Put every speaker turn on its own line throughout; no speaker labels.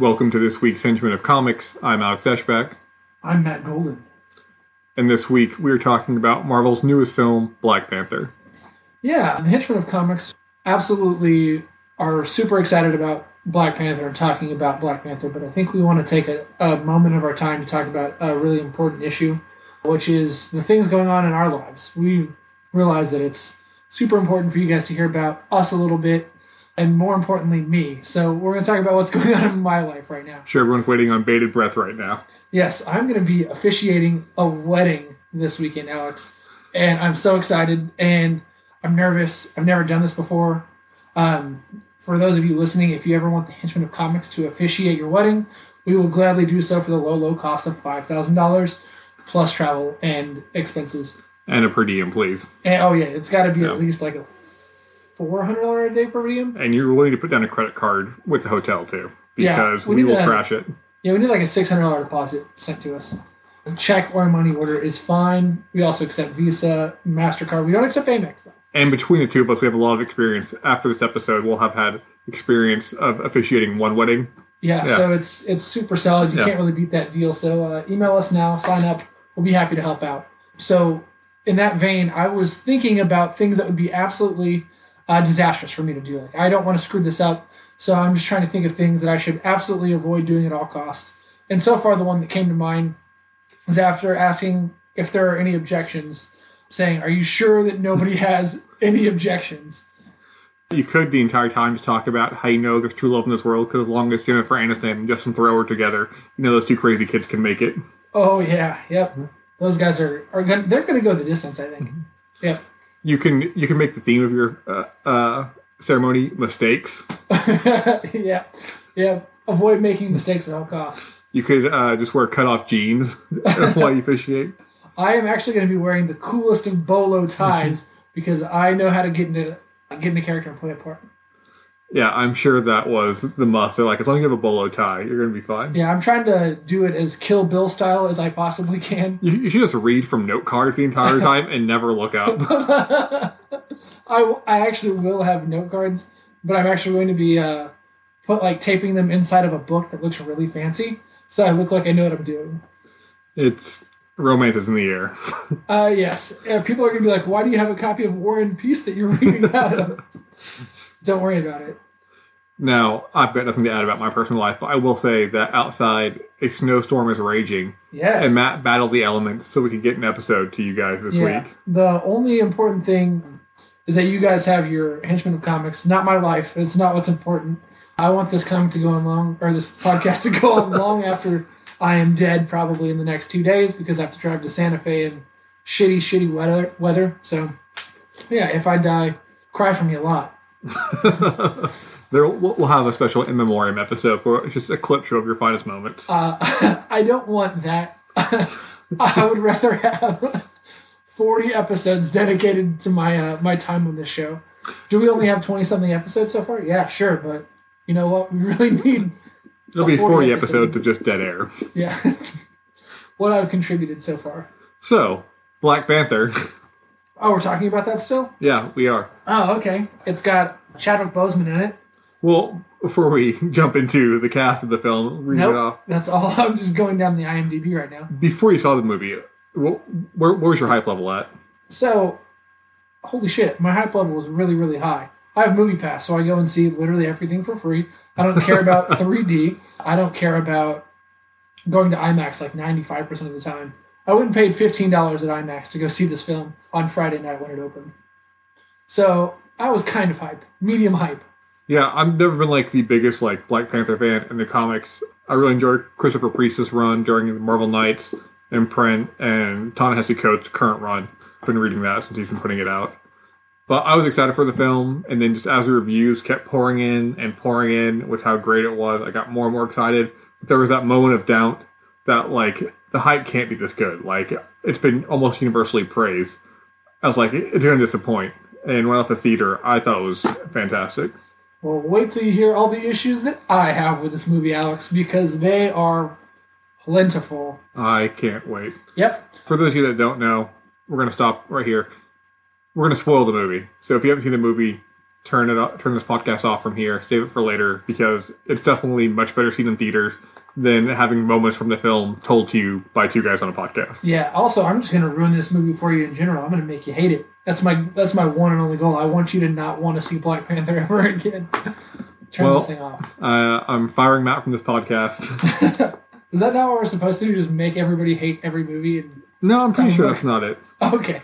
Welcome to this week's Henchman of Comics. I'm Alex Eschbach,
I'm Matt Golden.
and this week we are talking about Marvel's newest film, Black Panther.
Yeah, the Henchmen of Comics absolutely are super excited about Black Panther and talking about Black Panther, but I think we want to take a, a moment of our time to talk about a really important issue, which is the things going on in our lives. We realize that it's super important for you guys to hear about us a little bit, and more importantly, me. So we're going to talk about what's going on in my life right now.
Sure everyone's waiting on bated breath right now.
Yes, I'm going to be officiating a wedding this weekend, Alex. And I'm so excited and I'm nervous. I've never done this before. Um, for those of you listening, if you ever want the Henchman of Comics to officiate your wedding, we will gladly do so for the low, low cost of $5,000 plus travel and expenses.
And a per diem, please.
And, oh, yeah, it's got to be
Yeah.
at least like a $400 a day per diem.
And you're willing to put down a credit card with the hotel too,
Yeah,
because
we
we, will
to-
trash it.
Yeah, we need like a six hundred dollar deposit sent to us. A check or money order is fine. We also accept Visa, Mastercard. We don't accept Amex though.
And between the two of us, we have a lot of experience. After this episode, we'll have had experience of officiating one wedding.
Yeah,
Yeah.
so it's it's super solid. You
Yeah.
can't really beat that deal. So uh, email us now, sign up. We'll be happy to help out. So in that vein, I was thinking about things that would be absolutely uh, disastrous for me to do. Like I don't want to screw this up, so I'm just trying to think of things that I should absolutely avoid doing at all costs. And so far, the one that came to mind was after asking if there are any objections, saying, "Are you sure that nobody has any objections?"
You could the entire time just talk about how you know there's true love in this world because as long as Jennifer Aniston and Justin Theroux are together, you know those two crazy kids can make it.
Oh yeah, yep. Those guys are are gonna, they're going to go the distance. I think. Yep.
You can you can make the theme of your uh, uh, ceremony mistakes.
yeah, yeah. Avoid making mistakes at all costs.
You could uh, just wear cut off jeans while you officiate.
I am actually going to be wearing the coolest of bolo ties because I know how to get into get into character and play a part.
Yeah, I'm sure that was the must. They're like, as long as you have a bolo tie, you're going to be fine.
Yeah, I'm trying to do it as Kill Bill style as I possibly can.
You, you should just read from note cards the entire time and never look up.
I, I actually will have note cards, but I'm actually going to be uh, put like taping them inside of a book that looks really fancy, so I look like I know what I'm doing.
It's romance is in the air.
Uh, yes. Uh, people are going to be like, why do you have a copy of War and Peace that you're reading out of? Don't worry about it.
Now, I've got nothing to add about my personal life, but I will say that outside a snowstorm is raging,
Yes.
and Matt battled the elements so we could get an episode to you guys this
yeah.
week.
The only important thing is that you guys have your Henchmen of Comics, not my life. It's not what's important. I want this comic to go on long, or this podcast to go on long after I am dead, probably in the next two days, because I have to drive to Santa Fe in shitty, shitty weather. weather. So, yeah, if I die, cry for me a lot.
There, we'll have a special in memoriam episode where it's just a clip show of your finest moments.
Uh, I don't want that. I would rather have 40 episodes dedicated to my uh, my time on this show. Do we only have 20 something episodes so far? Yeah, sure, but you know what? We really need
It'll be
40
40
episode.
episodes of just dead air.
yeah what I've contributed so far.
So, Black Panther.
Oh, we're talking about that still?
yeah, we are.
Oh, okay. It's got Chadwick Boseman in it.
Well, before we jump into the cast of the film, read it off.
That's all. I'm just going down the IMDb right now.
Before you saw the movie, wh- where, where was your hype level at?
So, holy shit, my hype level was really, really high. I have Movie Pass, so I go and see literally everything for free. I don't care about 3D. I don't care about going to IMAX like 95% of the time. I and paid $15 at IMAX to go see this film on Friday night when it opened. So, I was kind of hype, medium hype.
Yeah, I've never been like the biggest like Black Panther fan in the comics. I really enjoyed Christopher Priest's run during the Marvel Knights imprint and Ta-Nehisi Coates' current run. I've been reading that since he's been putting it out. But I was excited for the film, and then just as the reviews kept pouring in and pouring in with how great it was, I got more and more excited. But there was that moment of doubt that like the hype can't be this good. Like it's been almost universally praised. I was like, it's going to disappoint. And when I left the theater, I thought it was fantastic.
Well, wait till you hear all the issues that I have with this movie, Alex, because they are plentiful.
I can't wait.
Yep.
For those of you that don't know, we're going to stop right here. We're going to spoil the movie. So if you haven't seen the movie, turn it off, turn this podcast off from here. Save it for later because it's definitely much better seen in theaters than having moments from the film told to you by two guys on a podcast.
Yeah. Also, I'm just going to ruin this movie for you in general. I'm going to make you hate it. That's my that's my one and only goal. I want you to not want to see Black Panther ever again. Turn
Well-
this thing off.
Uh, I'm firing Matt from this podcast.
Is that not what we're supposed to do? Just make everybody hate every movie? And
no, I'm pretty sure that's not it.
okay,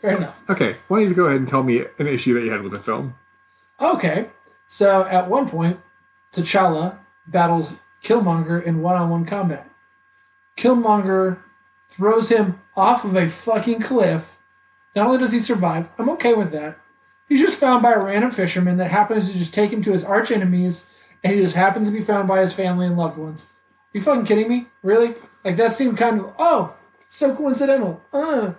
fair enough.
Okay, why don't you go ahead and tell me an issue that you had with the film?
Okay, so at one point, T'Challa battles Killmonger in one-on-one combat. Killmonger throws him off of a fucking cliff. Not only does he survive, I'm okay with that. He's just found by a random fisherman that happens to just take him to his arch enemies, and he just happens to be found by his family and loved ones. you fucking kidding me? Really? Like that seemed kind of oh, so coincidental. Uh.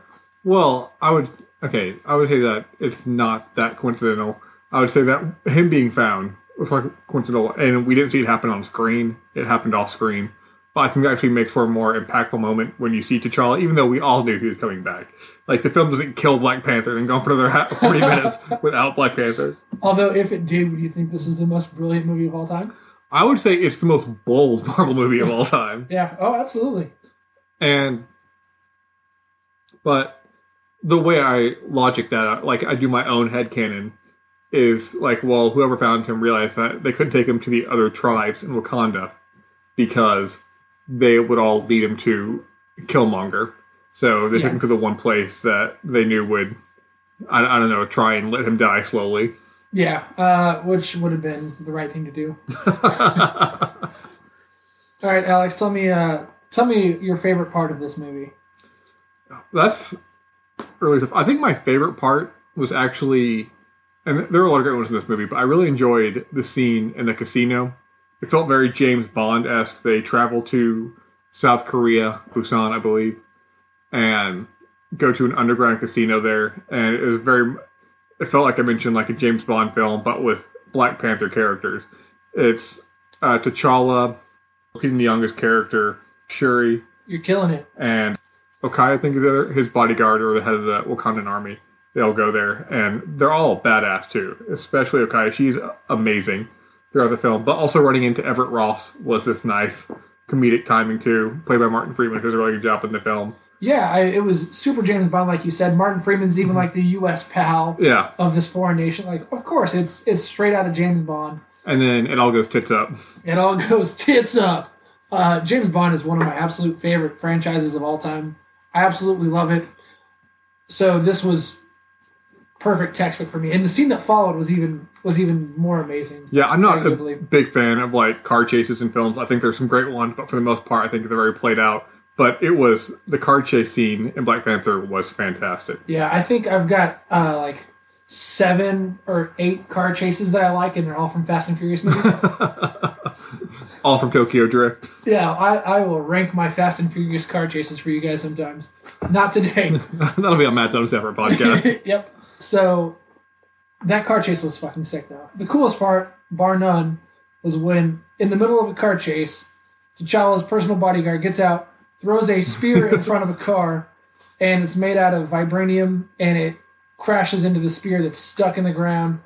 Well, I would okay. I would say that it's not that coincidental. I would say that him being found was like coincidental, and we didn't see it happen on screen. It happened off screen. But I think that actually makes for a more impactful moment when you see T'Challa, even though we all knew he was coming back. Like the film doesn't kill Black Panther and go for another ha- forty minutes without Black Panther.
Although, if it did, would you think this is the most brilliant movie of all time?
I would say it's the most bold Marvel movie of all time.
Yeah. Oh, absolutely.
And but the way I logic that out, like I do my own head canon, is like, well, whoever found him realized that they couldn't take him to the other tribes in Wakanda because they would all lead him to Killmonger. So they
Yeah.
took him to the one place that they knew would, I, I don't know, try and let him die slowly.
Yeah. Uh, which would have been the right thing to do. All right, Alex. Tell me. Uh, tell me your favorite part of this movie.
That's really tough. I think my favorite part was actually, and there were a lot of great ones in this movie, but I really enjoyed the scene in the casino. It felt very James Bond esque. They travel to South Korea, Busan, I believe, and go to an underground casino there, and it was very. It felt like I mentioned like a James Bond film, but with Black Panther characters. It's uh, T'Challa, Lupita Nyong'o's character, Shuri,
You're killing it.
and Okoye, I think is his bodyguard or the head of the Wakandan army. They all go there, and they're all badass too. Especially Okoye, she's amazing throughout the film. But also running into Everett Ross was this nice comedic timing too, played by Martin Freeman, who does a really good job in the film.
Yeah, I, it was super James Bond, like you said. Martin Freeman's even like the U.S. pal
Yeah,
of this foreign nation. Like, of course, it's it's straight out of James Bond.
and then it all goes tits up.
It all goes tits up. Uh, James Bond is one of my absolute favorite franchises of all time. I absolutely love it. So this was perfect textbook for me, and the scene that followed was even was even more amazing.
Yeah, I'm not a big fan of like car chases in films. I think there's some great ones, but for the most part, I think they're very played out. But it was the car chase scene in Black Panther was fantastic.
Yeah, I think I've got uh, like seven or eight car chases that I like, and they're all from Fast and Furious movies.
All from Tokyo Drift.
yeah, I, I will rank my Fast and Furious car chases for you guys sometimes. Not today.
That'll be on Matt's own separate podcast.
yep. So that car chase was fucking sick though. The coolest part, bar none, was when in the middle of a car chase, T'Challa's personal bodyguard gets out, throws a spear in front of a car, and it's made out of vibranium, and it crashes into the spear that's stuck in the ground,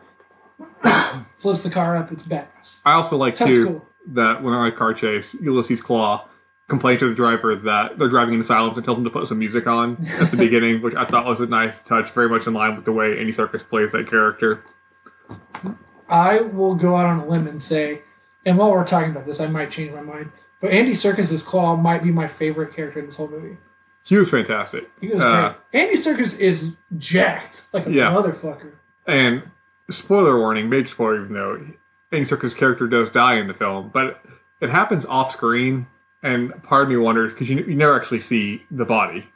flips the car up. It's badass.
I also like too
cool.
That when they're on a car chase, Ulysses Klaue complains to the driver that they're driving in silence and tells him to put some music on at the beginning, which I thought was a nice touch, very much in line with the way Andy Serkis plays that character.
I will go out on a limb and say, and while we're talking about this, I might change my mind, but Andy Serkis's Klaue might be my favorite character in this whole movie.
He was fantastic.
He was
Uh,
great. Andy Serkis is jacked like a
Yeah.
motherfucker.
And spoiler warning, major spoiler even Serkis' character does die in the film, but it happens off screen, and part of me wonders because you, you never actually see the body.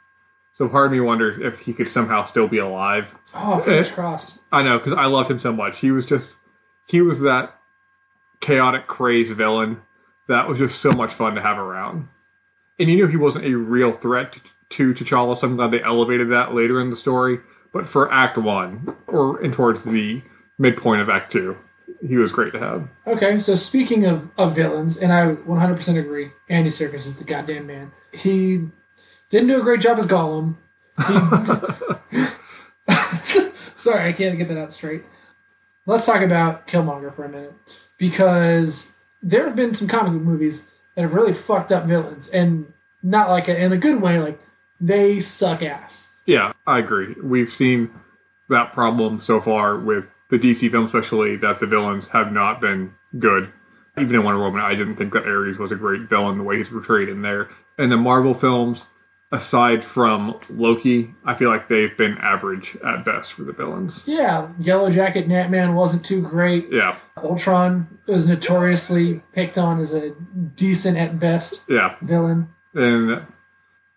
So part of me wonders if he could somehow still be alive.
Oh, fingers crossed.
I know because I loved him so much. He was just he was that chaotic, crazed villain that was just so much fun to have around. And you knew he wasn't a real threat to, to T'Challa. So I'm glad they elevated that later in the story. But for Act One or and towards the midpoint of Act Two, he was great to have.
Okay, so speaking of, of villains, and I 100% agree, Andy Serkis is the goddamn man. He didn't do a great job as Gollum. He, sorry, I can't get that out straight. Let's talk about Killmonger for a minute because there have been some comic book movies that have really fucked up villains, and not like a, in a good way. Like they suck ass.
Yeah, I agree. We've seen that problem so far with the DC film, especially that the villains have not been good. Even in Wonder Woman, I didn't think that Ares was a great villain the way he's portrayed in there. And the Marvel films, aside from Loki, I feel like they've been average at best for the villains.
Yeah, Yellow Jacket and Ant Man wasn't too great.
Yeah,
Ultron was notoriously picked on as a decent at best
yeah.
villain.
And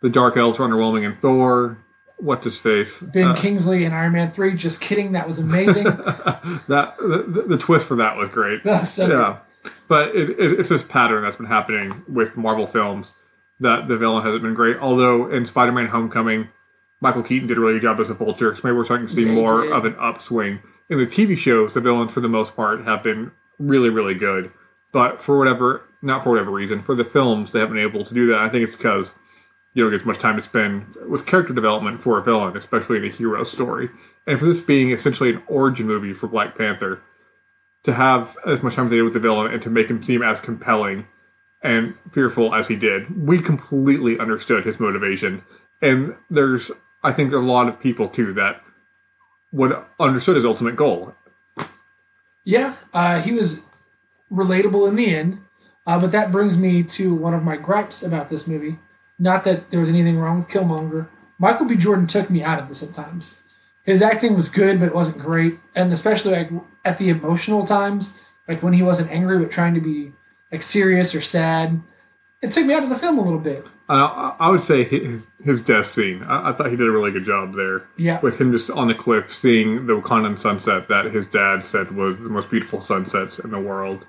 the Dark Elves were underwhelming in Thor. What's his face?
Ben
Uh,
Kingsley in Iron Man 3. Just kidding. That was amazing.
that the, the twist for that was great.
That was so good.
yeah, but it, it, it's this pattern that's been happening with Marvel films that the villain hasn't been great. Although in Spider-Man: Homecoming, Michael Keaton did a really good job as a vulture, so maybe we're starting to see
he
more
did.
of an upswing. In the TV shows, the villains for the most part have been really, really good. But for whatever, not for whatever reason, for the films, they haven't been able to do that. I think it's because you don't get as much time to spend with character development for a villain, especially in a hero story. And for this being essentially an origin movie for Black Panther, to have as much time as they did with the villain and to make him seem as compelling and fearful as he did, we completely understood his motivation. And there's, I think, a lot of people too that would understood his ultimate goal.
Yeah, uh, he was relatable in the end. Uh, but that brings me to one of my gripes about this movie. Not that there was anything wrong with Killmonger. Michael B. Jordan took me out of this at times. His acting was good, but it wasn't great, and especially like at the emotional times, like when he wasn't angry but trying to be like serious or sad, it took me out of the film a little bit.
Uh, I would say his his death scene. I, I thought he did a really good job there.
Yeah.
with him just on the cliff, seeing the Wakandan sunset that his dad said was the most beautiful sunsets in the world,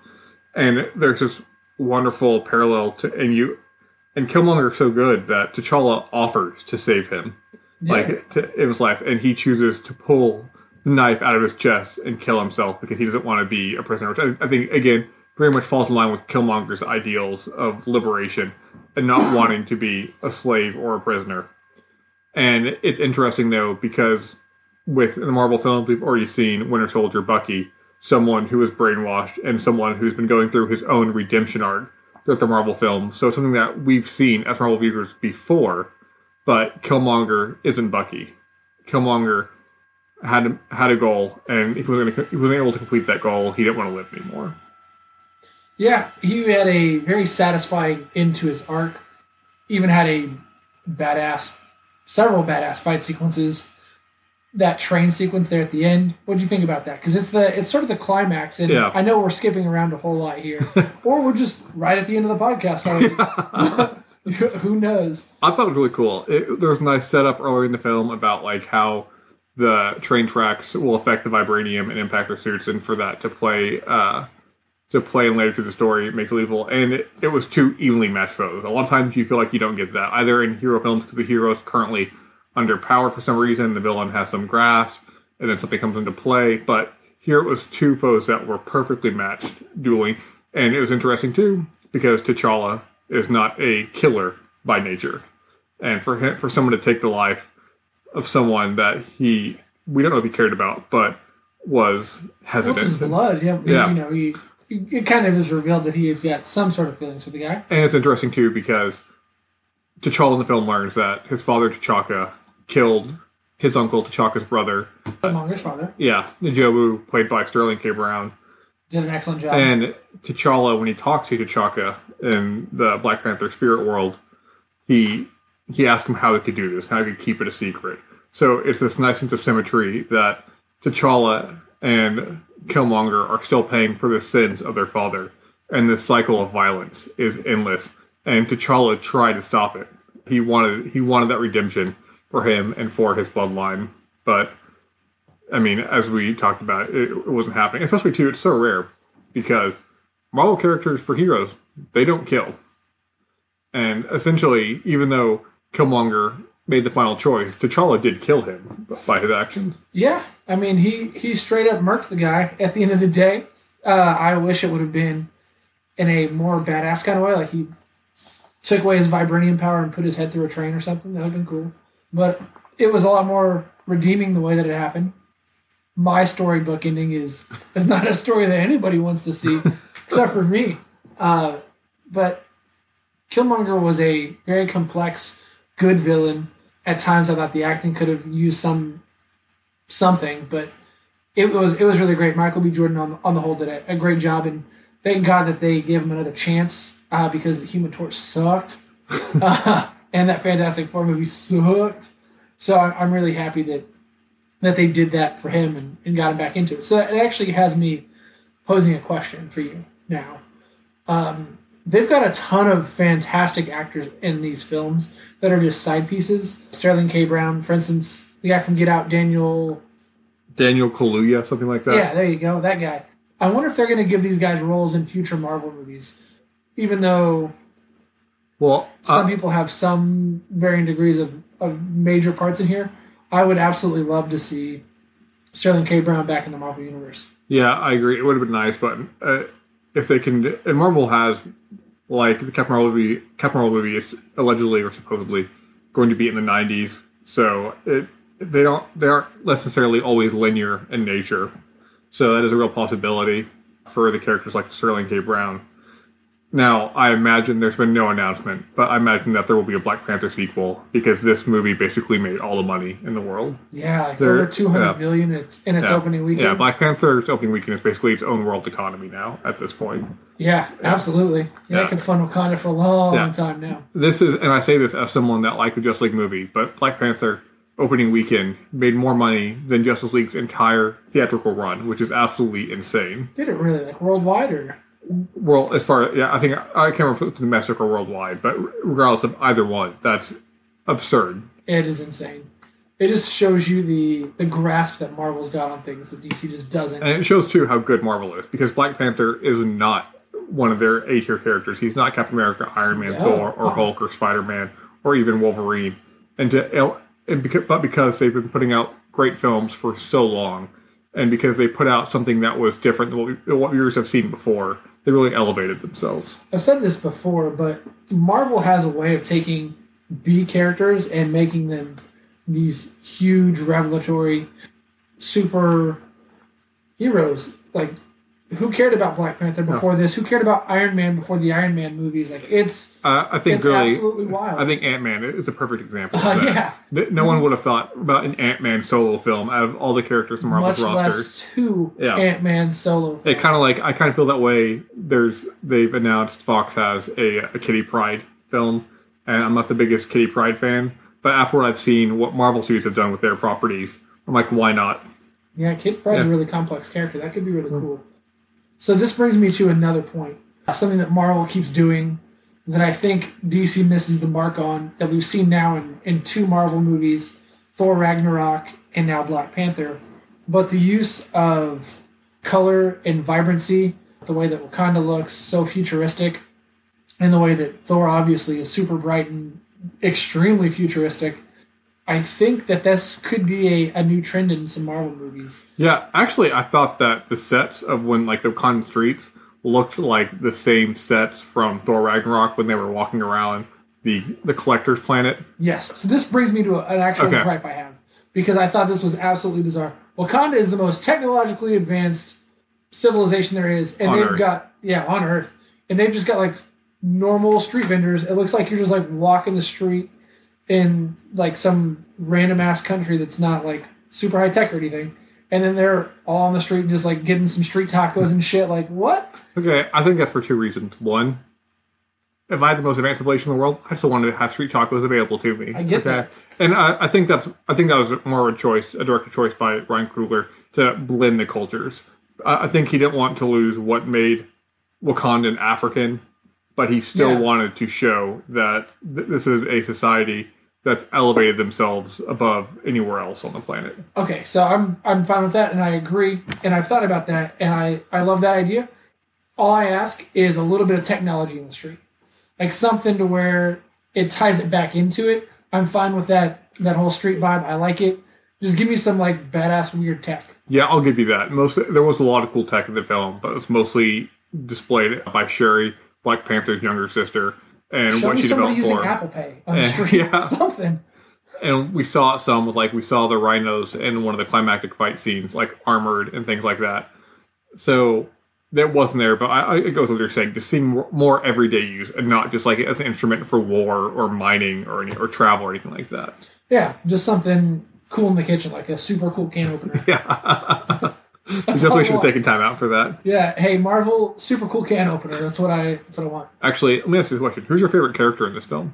and there's this wonderful parallel to and you and Killmonger is so good that T'Challa offers to save him,
Yeah.
like to, in his life, and he chooses to pull the knife out of his chest and kill himself because he doesn't want to be a prisoner. Which I, I think again very much falls in line with Killmonger's ideals of liberation and not wanting to be a slave or a prisoner. And it's interesting though because with the Marvel films, we've already seen Winter Soldier Bucky, someone who was brainwashed and someone who's been going through his own redemption arc throughout the Marvel film. So it's something that we've seen as Marvel viewers before, but Killmonger isn't Bucky. Killmonger had had a goal, and if he wasn't, gonna, he wasn't able to complete that goal, he didn't want to live anymore.
Yeah, he had a very satisfying end to his arc. Even had a badass, several badass fight sequences. That train sequence there at the end. What do you think about that? Because it's the it's sort of the climax, and
Yeah.
I know we're skipping around a whole lot here, or we're just right at the end of the podcast. Who knows?
I thought it was really cool. It, there was a nice setup earlier in the film about like how the train tracks will affect the vibranium and impact their suits, and for that to play uh, to play in later to the story makes it believable. And it, it was two evenly matched foes. A lot of times you feel like you don't get that either in hero films because the hero is currently underpowered for some reason, the villain has some grasp, and then something comes into play. But here it was two foes that were perfectly matched dueling, and it was interesting too because T'Challa is not a killer by nature and for him for someone to take the life of someone that he we don't know if he cared about but was
What's his blood? Yeah,
Yeah.
you know, he, he- it kind of is revealed that he has got some sort of feelings for the guy.
and it's interesting too because T'Challa in the film learns that his father T'Chaka killed his uncle T'Chaka's brother
Monger's father
yeah Njobu played by Sterling K Brown
did an excellent job.
And T'Challa, when he talks to T'Chaka in the Black Panther spirit world, he he asked him how he could do this, how he could keep it a secret. So it's this nice sense of symmetry that T'Challa and Killmonger are still paying for the sins of their father, and this cycle of violence is endless. And T'Challa tried to stop it. He wanted he wanted that redemption for him and for his bloodline, but I mean, as we talked about, it, it wasn't happening. Especially too, it's so rare because Marvel characters for heroes they don't kill, and essentially, even though Killmonger made the final choice, T'Challa did kill him by his actions.
Yeah, I mean he he straight up murked the guy at the end of the day. Uh, I wish it would have been in a more badass kind of way. Like he took away his vibranium power and put his head through a train or something. That would have been cool. But it was a lot more redeeming the way that it happened. My storybook ending is is not a story that anybody wants to see, except for me. Uh, but Killmonger was a very complex, good villain. At times, I thought the acting could have used some something, but it was it was really great. Michael B. Jordan on on the whole did a, a great job, and thank God that they gave him another chance uh, because the Human Torch sucked, uh, and that Fantastic Four movie sucked. So I'm really happy that that they did that for him and, and got him back into it. So it actually has me posing a question for you now. Um, they've got a ton of fantastic actors in these films that are just side pieces. Sterling K. Brown, for instance, the guy from Get Out, Daniel
Daniel Kaluuya, something like that.
yeah, there you go. That guy. I wonder if they're going to give these guys roles in future Marvel movies, even though
Well,
some
uh,
people have some varying degrees of, of major parts in here. I would absolutely love to see Sterling K. Brown back in the Marvel universe.
yeah, I agree. It would have been nice, but uh, if they can, and Marvel has like the Captain Marvel movie. Captain Marvel movie is allegedly or supposedly going to be in the '90s, so it they don't they aren't necessarily always linear in nature. So that is a real possibility for the characters like Sterling K. Brown. Now, I imagine there's been no announcement, but I imagine that there will be a Black Panther sequel because this movie basically made all the money in the world.
Yeah, like
They're-
over two hundred
yeah.
million its in its
Yeah.
opening weekend.
Yeah, Black Panther's opening weekend is basically its own world economy now at this point.
Yeah, absolutely. Yeah,
Yeah.
Can fund Wakanda for a long
Yeah.
time now.
This is, and I say this as someone that liked the Justice League movie, but Black Panther opening weekend made more money than Justice League's entire theatrical run, which is absolutely insane.
Did it really like worldwide or?
Well, as far yeah, I think I can't if it's domestic or worldwide, but regardless of either one, that's absurd.
It is insane. It just shows you the the grasp that Marvel's got on things that DC just doesn't.
And it shows too how good Marvel is because Black Panther is not one of their A tier characters. He's not Captain America, Iron Man,
No.
Thor, or Hulk, or Spider Man, or even Wolverine. And to and because, but because they've been putting out great films for so long, and because they put out something that was different than what, we, what viewers have seen before, they really elevated themselves.
I've said this before, but Marvel has a way of taking B characters and making them these huge revelatory super heroes. Like who cared about Black Panther before this? Who cared about Iron Man before the Iron Man movies? Like it's
Uh, I think
it's
really,
absolutely wild.
I think Ant Man is a perfect example.
Uh, yeah.
No one would have thought about an Ant Man solo film out of all the characters in Marvel's
much
rosters.
less two
Yeah.
Ant Man solo.
It kind of like I kind of feel that way. There's they've announced Fox has a, a Kitty Pryde film, and I'm not the biggest Kitty Pryde fan, but after what I've seen, what Marvel studios have done with their properties, I'm like, why not?
Yeah, Kid Pride's a really complex character. That could be really cool. So this brings me to another point. Uh, Something that Marvel keeps doing that I think DC misses the mark on that we've seen now in, in two Marvel movies, Thor Ragnarok and now Black Panther. But the use of color and vibrancy, the way that Wakanda looks so futuristic, and the way that Thor obviously is super bright and extremely futuristic. I think that this could be a, a new trend in some Marvel movies.
Yeah, actually, I thought that the sets of when like the Wakanda streets looked like the same sets from Thor Ragnarok when they were walking around the the Collector's Planet.
Yes. So this brings me to an actual
Okay.
gripe I have because I thought this was absolutely bizarre. Wakanda is the most technologically advanced civilization there is, and
On
they've
Earth.
got yeah on Earth, and they've just got like normal street vendors. It looks like you're just like walking the street in like some random ass country that's not like super high tech or anything. And then they're all on the street just like getting some street tacos and shit. Like what?
Okay, I think that's for two reasons. One, if I had the most advanced civilization in the world, I still wanted to have street tacos available to me.
I get
okay?
that.
and I, I think that's I think that was more of a choice, a directed choice by Ryan Coogler to blend the cultures. I, I think he didn't want to lose what made Wakandan African, but he still
Yeah.
wanted to show that th- this is a society that's elevated themselves above anywhere else on the planet.
Okay, so I'm I'm fine with that, and I agree, and I've thought about that, and I I love that idea. All I ask is a little bit of technology in the street, like something to where it ties it back into it. I'm fine with that that whole street vibe. I like it. Just give me some like badass weird tech.
Yeah, I'll give you that. Most there was a lot of cool tech in the film, but it's mostly displayed by Shuri, Black Panther's younger sister, and
Show
what
me
she
somebody
developed
using
for.
Apple Pay on the street.
yeah.
Something.
And we saw some with like we saw the rhinos in one of the climactic fight scenes, like armored and things like that. So that wasn't there, but I, I it goes with what you're saying, just seeing more, more everyday use and not just like as an instrument for war or mining or any or travel or anything like that.
Yeah, just something cool in the kitchen, like a super cool can opener.
Yeah.
all
definitely
I
should have taken time out for that.
Yeah, hey Marvel, super cool can opener. That's what I. That's what I want.
Actually, let me ask you this question: Who's your favorite character in this film?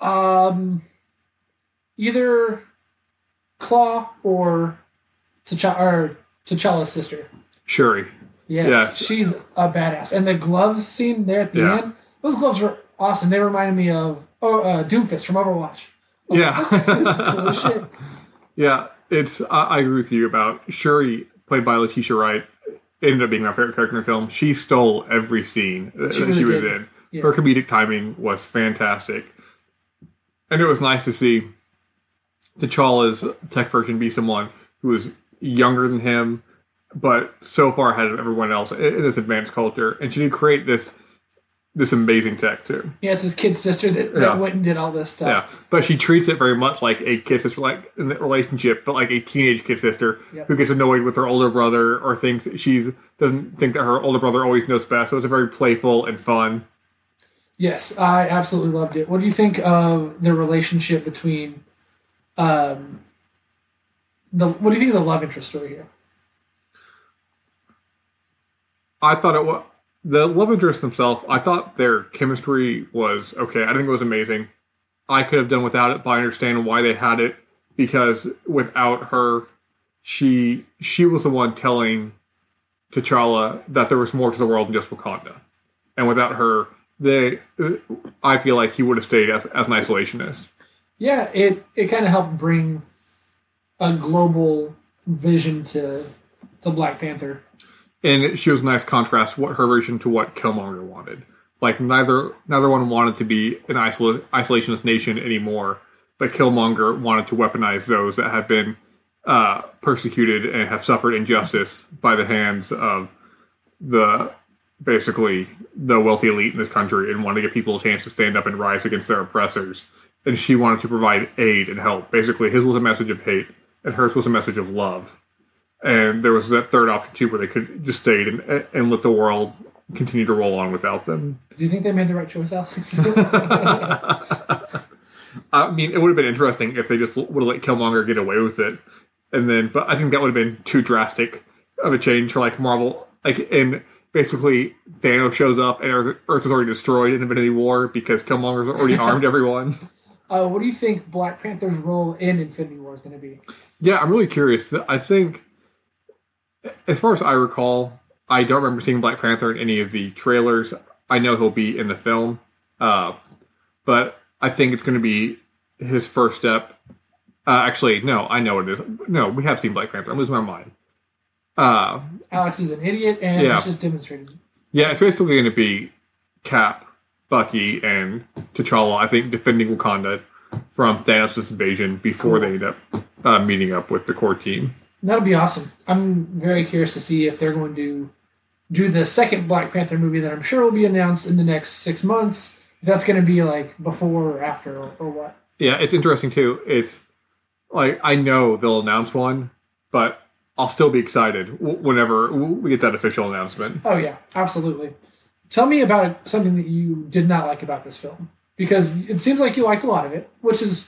Um, either Klaue or T'Challa or T'Challa's sister.
Shuri.
Yes,
Yes.
she's a badass. And the gloves scene there at the
Yeah.
end, those gloves were awesome. They reminded me of oh, uh, Doomfist from Overwatch.
Yeah.
like, this, this is cool shit.
Yeah, it's. I, I agree with you about Shuri, played by Letitia Wright. Ended up being my favorite character in the film. She stole every scene that
She
she, was
did.
in.
Yeah.
Her comedic timing was fantastic, and it was nice to see T'Challa's tech version be someone who was younger than him, but so far ahead of everyone else in in this advanced culture. And she did create this this amazing tech too.
Yeah, it's his kid sister that, that
Yeah.
went and did all this stuff.
Yeah, but she treats it very much like a kid sister, like in the relationship, but like a teenage kid sister
Yep.
who gets annoyed with her older brother or thinks that she's doesn't think that her older brother always knows best. So it's a very playful and fun.
Yes, I absolutely loved it. What do you think of the relationship between, um, the what do you think of the love interest story here?
I thought it was the love interest themselves. I thought their chemistry was okay. I think it was amazing. I could have done without it, but I understand why they had it because without her, she she was the one telling T'Challa that there was more to the world than just Wakanda, and without her, they I feel like he would have stayed as, as an isolationist.
Yeah, it it kind of helped bring a global vision to to Black Panther.
And it shows a nice contrast what her version to what Killmonger wanted. Like neither neither one wanted to be an isol- isolationist nation anymore, but Killmonger wanted to weaponize those that have been uh, persecuted and have suffered injustice by the hands of the basically the wealthy elite in this country and wanted to give people a chance to stand up and rise against their oppressors. And she wanted to provide aid and help. Basically, his was a message of hate, and hers was a message of love and there was that third option too where they could just stay and, and let the world continue to roll on without them
Do you think they made the right choice, Alex?
i mean it would have been interesting if they just would have let killmonger get away with it and then but i think that would have been too drastic of a change for like marvel like and basically thanos shows up and earth, earth is already destroyed in infinity war because killmonger's already armed everyone
uh, what do you think Black Panther's role in Infinity War is going to be?
Yeah, I'm really curious. I think, as far as I recall, I don't remember seeing Black Panther in any of the trailers. I know he'll be in the film, uh, but I think it's going to be his first step. Uh, actually, no, I know what it is. No, we have seen Black Panther. I'm losing my mind. Uh,
Alex is an idiot, and
Yeah.
it's just demonstrated.
yeah, it's basically going to be Cap, Bucky, and T'Challa. I think defending Wakanda from Thanos' invasion before they end up uh, meeting up with the core team.
That'll be awesome. I'm very curious to see if they're going to do the second Black Panther movie that I'm sure will be announced in the next six months. If that's going to be like before or after or, or what.
Yeah, it's interesting too. It's like I know they'll announce one, but I'll still be excited whenever we get that official announcement.
Oh yeah, absolutely. Tell me about something that you did not like about this film because it seems like you liked a lot of it, which is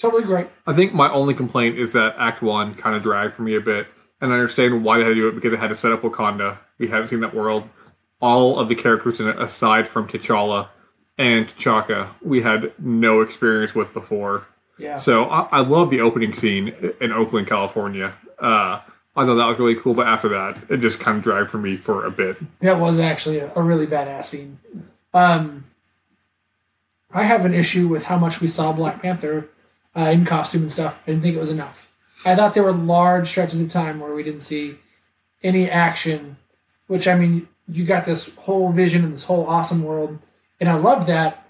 totally great.
I think my only complaint is that Act One kind of dragged for me a bit, and I understand why they had to do it because they had to set up Wakanda. We haven't seen that world. All of the characters in it, aside from T'Challa and T'Chaka, we had no experience with before.
Yeah.
So I, I love the opening scene in Oakland, California. Uh, I thought that was really cool, but after that, it just kind of dragged for me for a bit.
That was actually a, a really badass scene. Um, I have an issue with how much we saw Black Panther uh, in costume and stuff. I didn't think it was enough. I thought there were large stretches of time where we didn't see any action, which I mean, you got this whole vision and this whole awesome world, and I love that.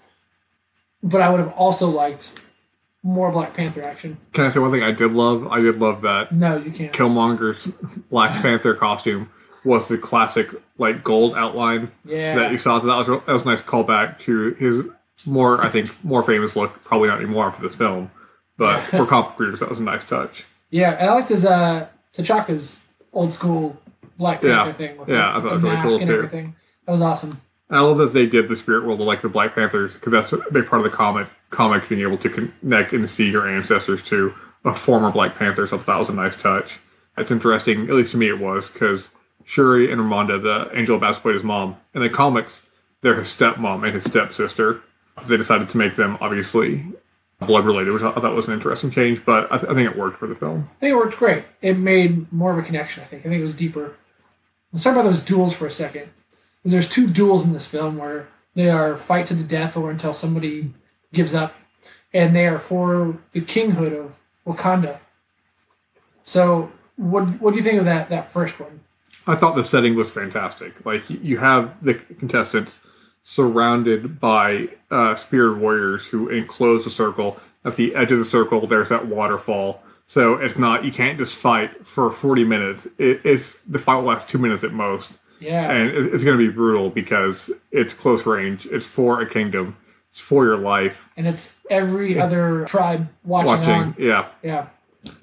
But I would have also liked more Black Panther action.
Can I say one thing I did love? I did love that
No, you can't.
Killmonger's Black Panther costume was the classic like gold outline
Yeah.
that you saw. So that was that was a nice callback to his more I think more famous look. Probably not anymore for this film, but for comic readers that was a nice touch.
Yeah, and I liked his uh T'Chaka's old school Black Panther
Yeah.
thing with
Yeah, I
the,
thought it was really cool, too.
everything. That was awesome.
And I love that they did the spirit world of like the Black Panthers because that's a big part of the comic. Comics being able to connect and see your ancestors to a former Black Panther. So that was a nice touch. It's interesting, at least to me, it was because Shuri and Ramonda, the Angela Bassett played his mom. In the comics, they're his stepmom and his stepsister. They decided to make them obviously blood related, which I thought was an interesting change. But I, th- I think it worked for the film.
I think it worked great. It made more of a connection, I think. I think it was deeper. Let's talk about those duels for a second. There's two duels in this film where they are fight to the death or until somebody gives up. And they are for the kinghood of Wakanda. So what what do you think of that that first one?
I thought the setting was fantastic. Like you have the contestants surrounded by uh, spirit warriors who enclose the circle. At the edge of the circle, there's that waterfall. So it's not you can't just fight for 40 minutes. It, it's the fight will last two minutes at most,
Yeah.
and it- it's going to be brutal because it's close range. It's for a kingdom. It's for your life.
and it's every other tribe watching,
Watching,
on.
yeah,
Yeah.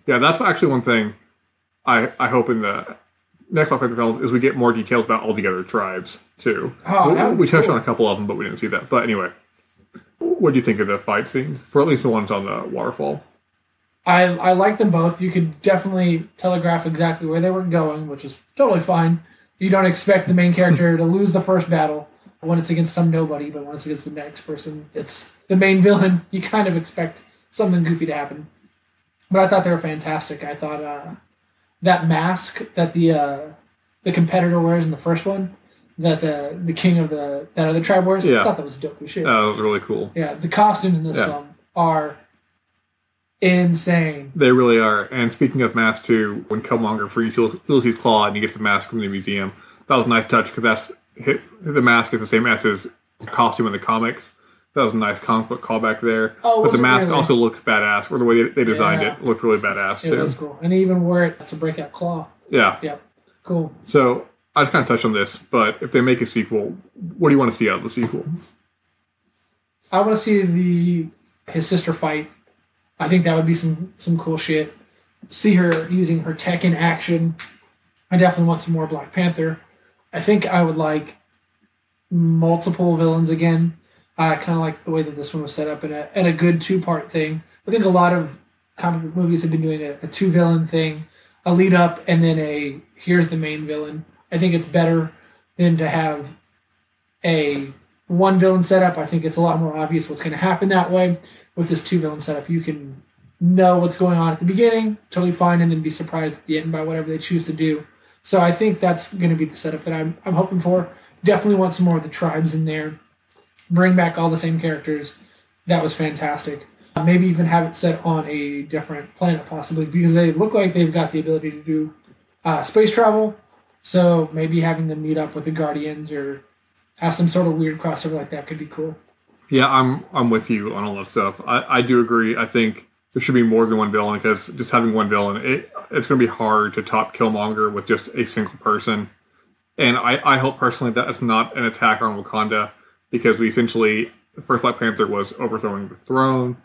yeah. That's actually one thing I I hope in the next Panther film is we get more details about all the other tribes too.
Oh,
we, we touched
cool.
on a couple of them, but we didn't see that. But anyway, what do you think of the fight scenes? For at least the ones on the waterfall.
I I like them both. You could definitely telegraph exactly where they were going, which is totally fine. You don't expect the main character to lose the first battle when it's against some nobody, but when it's against the next person, it's the main villain. You kind of expect something goofy to happen. But I thought they were fantastic. I thought uh, that mask that the uh, the competitor wears in the first one, that the the king of the that other tribe wears,
Yeah.
I thought that was dope as shit.
That was really cool.
yeah, the costumes in this
Yeah.
film are insane.
They really are. And speaking of masks too, when Killmonger frees Jul- Ulysses Klaue and he gets the mask from the museum, that was a nice touch because that's hit, the mask is the same as his costume in the comics. That was a nice comic book callback there.
Oh,
but the
it
mask
really?
also looks badass, or the way they, designed
Yeah.
it looked really badass
It
too.
was cool. And he even wore it to break out claw.
Yeah.
Yep. Cool.
So I just kind of touched on this, but if they make a sequel, what do you want to see out of the sequel?
I want to see the his sister fight. I think that would be some some cool shit. See her using her tech in action. I definitely want some more Black Panther. I think I would like multiple villains again. I kind of like the way that this one was set up in a in a good two part thing. I think a lot of comic book movies have been doing a, a two villain thing, a lead up, and then a here's the main villain. I think it's better than to have a one villain setup. I think it's a lot more obvious what's going to happen that way. With this two villain setup, you can know what's going on at the beginning, totally fine, and then be surprised at the end by whatever they choose to do. So I think that's going to be the setup that I'm, I'm hoping for. Definitely want some more of the tribes in there. Bring back all the same characters. That was fantastic. Uh, Maybe even have it set on a different planet, possibly, because they look like they've got the ability to do uh, space travel. So maybe having them meet up with the Guardians or have some sort of weird crossover like that could be cool.
Yeah, I'm I'm with you on all that stuff. I, I do agree. I think there should be more than one villain because just having one villain, it it's going to be hard to top Killmonger with just a single person. And I, I hope personally that it's not an attack on Wakanda because we essentially first Black Panther was overthrowing the throne.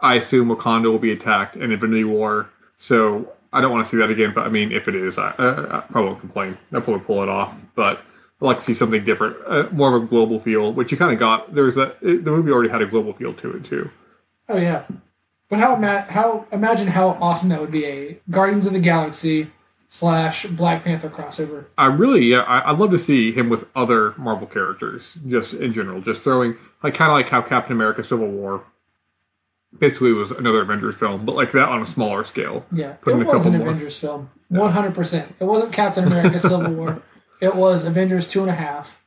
I assume Wakanda will be attacked in Infinity War, so I don't want to see that again. But I mean, if it is, I, I, I probably won't complain. I'll probably pull it off. But I'd like to see something different, uh, more of a global feel, which you kind of got. There's that the movie already had a global feel to it too.
Oh yeah, but how how imagine how awesome that would be a Guardians of the Galaxy slash Black Panther crossover.
I really, yeah, I, I'd love to see him with other Marvel characters, just in general, just throwing like kind of like how Captain America: Civil War basically was another Avengers film, but like that on a smaller scale.
Yeah, it
a
was an
more.
Avengers film, one hundred percent. It wasn't Captain America: Civil War. It was Avengers two and a half.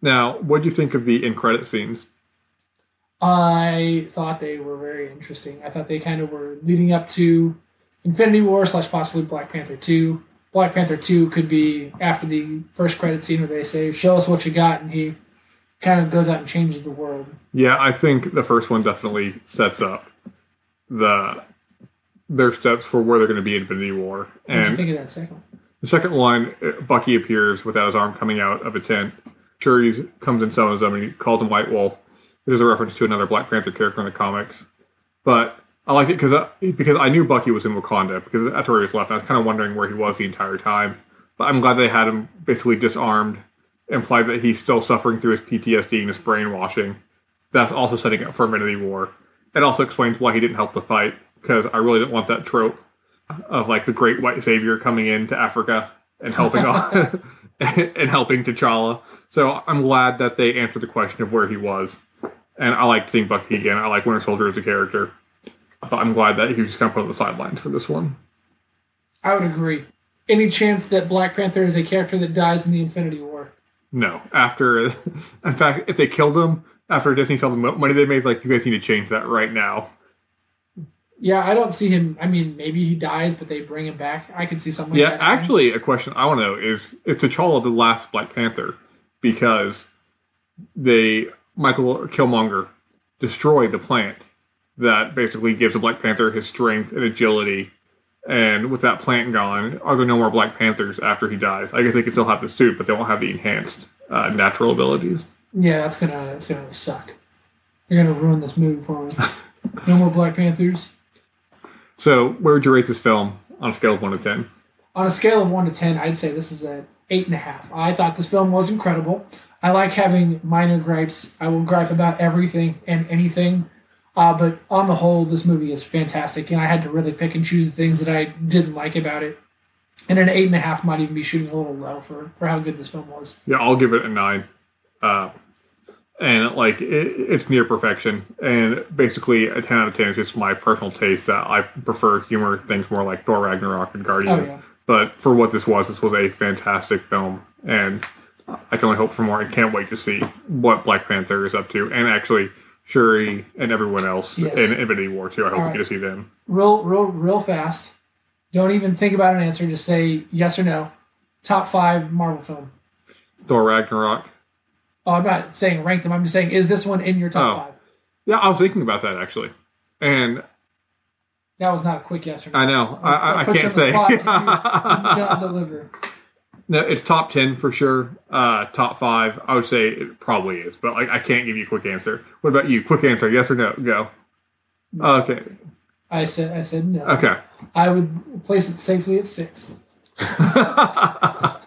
Now, what do you think of the in credit scenes?
I thought they were very interesting. I thought they kind of were leading up to Infinity War slash possibly Black Panther 2. Black Panther 2 could be after the first credit scene where they say, Show us what you got, and he kind of goes out and changes the world.
Yeah, I think the first one definitely sets up the their steps for where they're going to be in Infinity War.
What do you
And
think of that second one?
the second one, uh, Bucky appears without his arm coming out of a tent. Shuri comes and summons him, and he calls him White Wolf, which is a reference to another Black Panther character in the comics. But I liked it because I, uh, because I knew Bucky was in Wakanda because after he was left, I was kind of wondering where he was the entire time. But I'm glad they had him basically disarmed, implied that he's still suffering through his PTSD and his brainwashing. That's also setting up for Infinity War. It also explains why he didn't help the fight because I really didn't want that trope of like the great white savior coming into Africa and helping off and helping T'Challa. So I'm glad that they answered the question of where he was. And I like seeing Bucky again. I like Winter Soldier as a character. But I'm glad that he was kind of put on the sidelines for this one.
I would agree. Any chance that Black Panther is a character that dies in the Infinity War?
No. After, in fact, if they killed him after Disney saw the money they made, like, you guys need to change that right now.
Yeah, I don't see him. I mean, maybe he dies, but they bring him back. I could see something like
Yeah,
that. happening.
actually, a question I want to know is is T'Challa the last Black Panther because they Michael Killmonger destroyed the plant that basically gives the Black Panther his strength and agility. And with that plant gone, are there no more Black Panthers after he dies? I guess they could still have the suit, but they won't have the enhanced uh, natural abilities.
Yeah, that's gonna that's gonna suck. You're gonna ruin this movie for me. no more Black Panthers.
So, where would you rate this film on a scale of one to ten?
On a scale of one to ten, I'd say this is an eight and a half. I thought this film was incredible. I like having minor gripes. I will gripe about everything and anything. Uh, but on the whole, this movie is fantastic, and I had to really pick and choose the things that I didn't like about it. And an eight and a half might even be shooting a little low for, for how good this film was.
Yeah, I'll give it a nine. Uh, and like it, it's near perfection. And basically, a ten out of ten is just my personal taste that I prefer humor things more like Thor Ragnarok and Guardians.
Oh, yeah.
But for what this was, this was a fantastic film, and I can only hope for more. I can't wait to see what Black Panther is up to, and actually Shuri and everyone else
Yes.
in Infinity War too. I hope
All
we
right.
get to see them.
Real, real, real fast. Don't even think about an answer. Just say yes or no. Top five Marvel film.
Thor Ragnarok.
Oh, I'm not saying rank them. I'm just saying, is this one in your top
Oh.
five?
Yeah, I was thinking about that actually, and
That was not a quick yes or no.
I know I, I, I can't say.
spot you not deliver.
No, it's top ten for sure. Uh, top five, I would say it probably is, but like I can't give you a quick answer. What about you? Quick answer, yes or no? Go. Okay.
I said, I said no.
Okay.
I would place it safely at sixth. uh,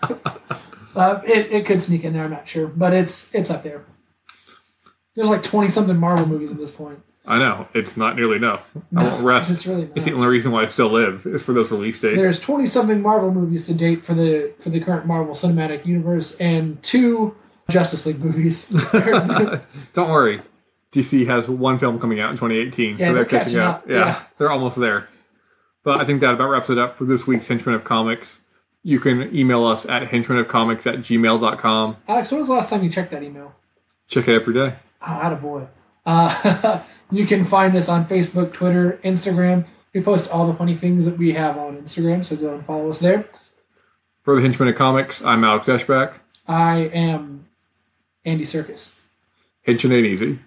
it, it could sneak in there. I'm not sure, but it's it's up there. There's like 20 something Marvel movies at this point.
I know it's not nearly enough. I won't rest.
It's really.
It's the only reason why I still live is for those release dates.
There's 20 something Marvel movies to date for the for the current Marvel Cinematic Universe and two Justice League movies.
Don't worry. DC has one film coming out in 2018,
Yeah,
so they're,
they're
catching, up.
up,
Yeah,
yeah.
they're almost there. But I think that about wraps it up for this week's Henchman of Comics. You can email us at henchmanofcomics at gmail.com.
Alex, when was the last time you checked that email?
Check it every day.
Oh, attaboy. Uh, you can find us on Facebook, Twitter, Instagram. We post all the funny things that we have on Instagram, so go and follow us there.
For the Henchmen of Comics, I'm Alex Eschbach.
I am Andy Serkis.
Henchman ain't easy.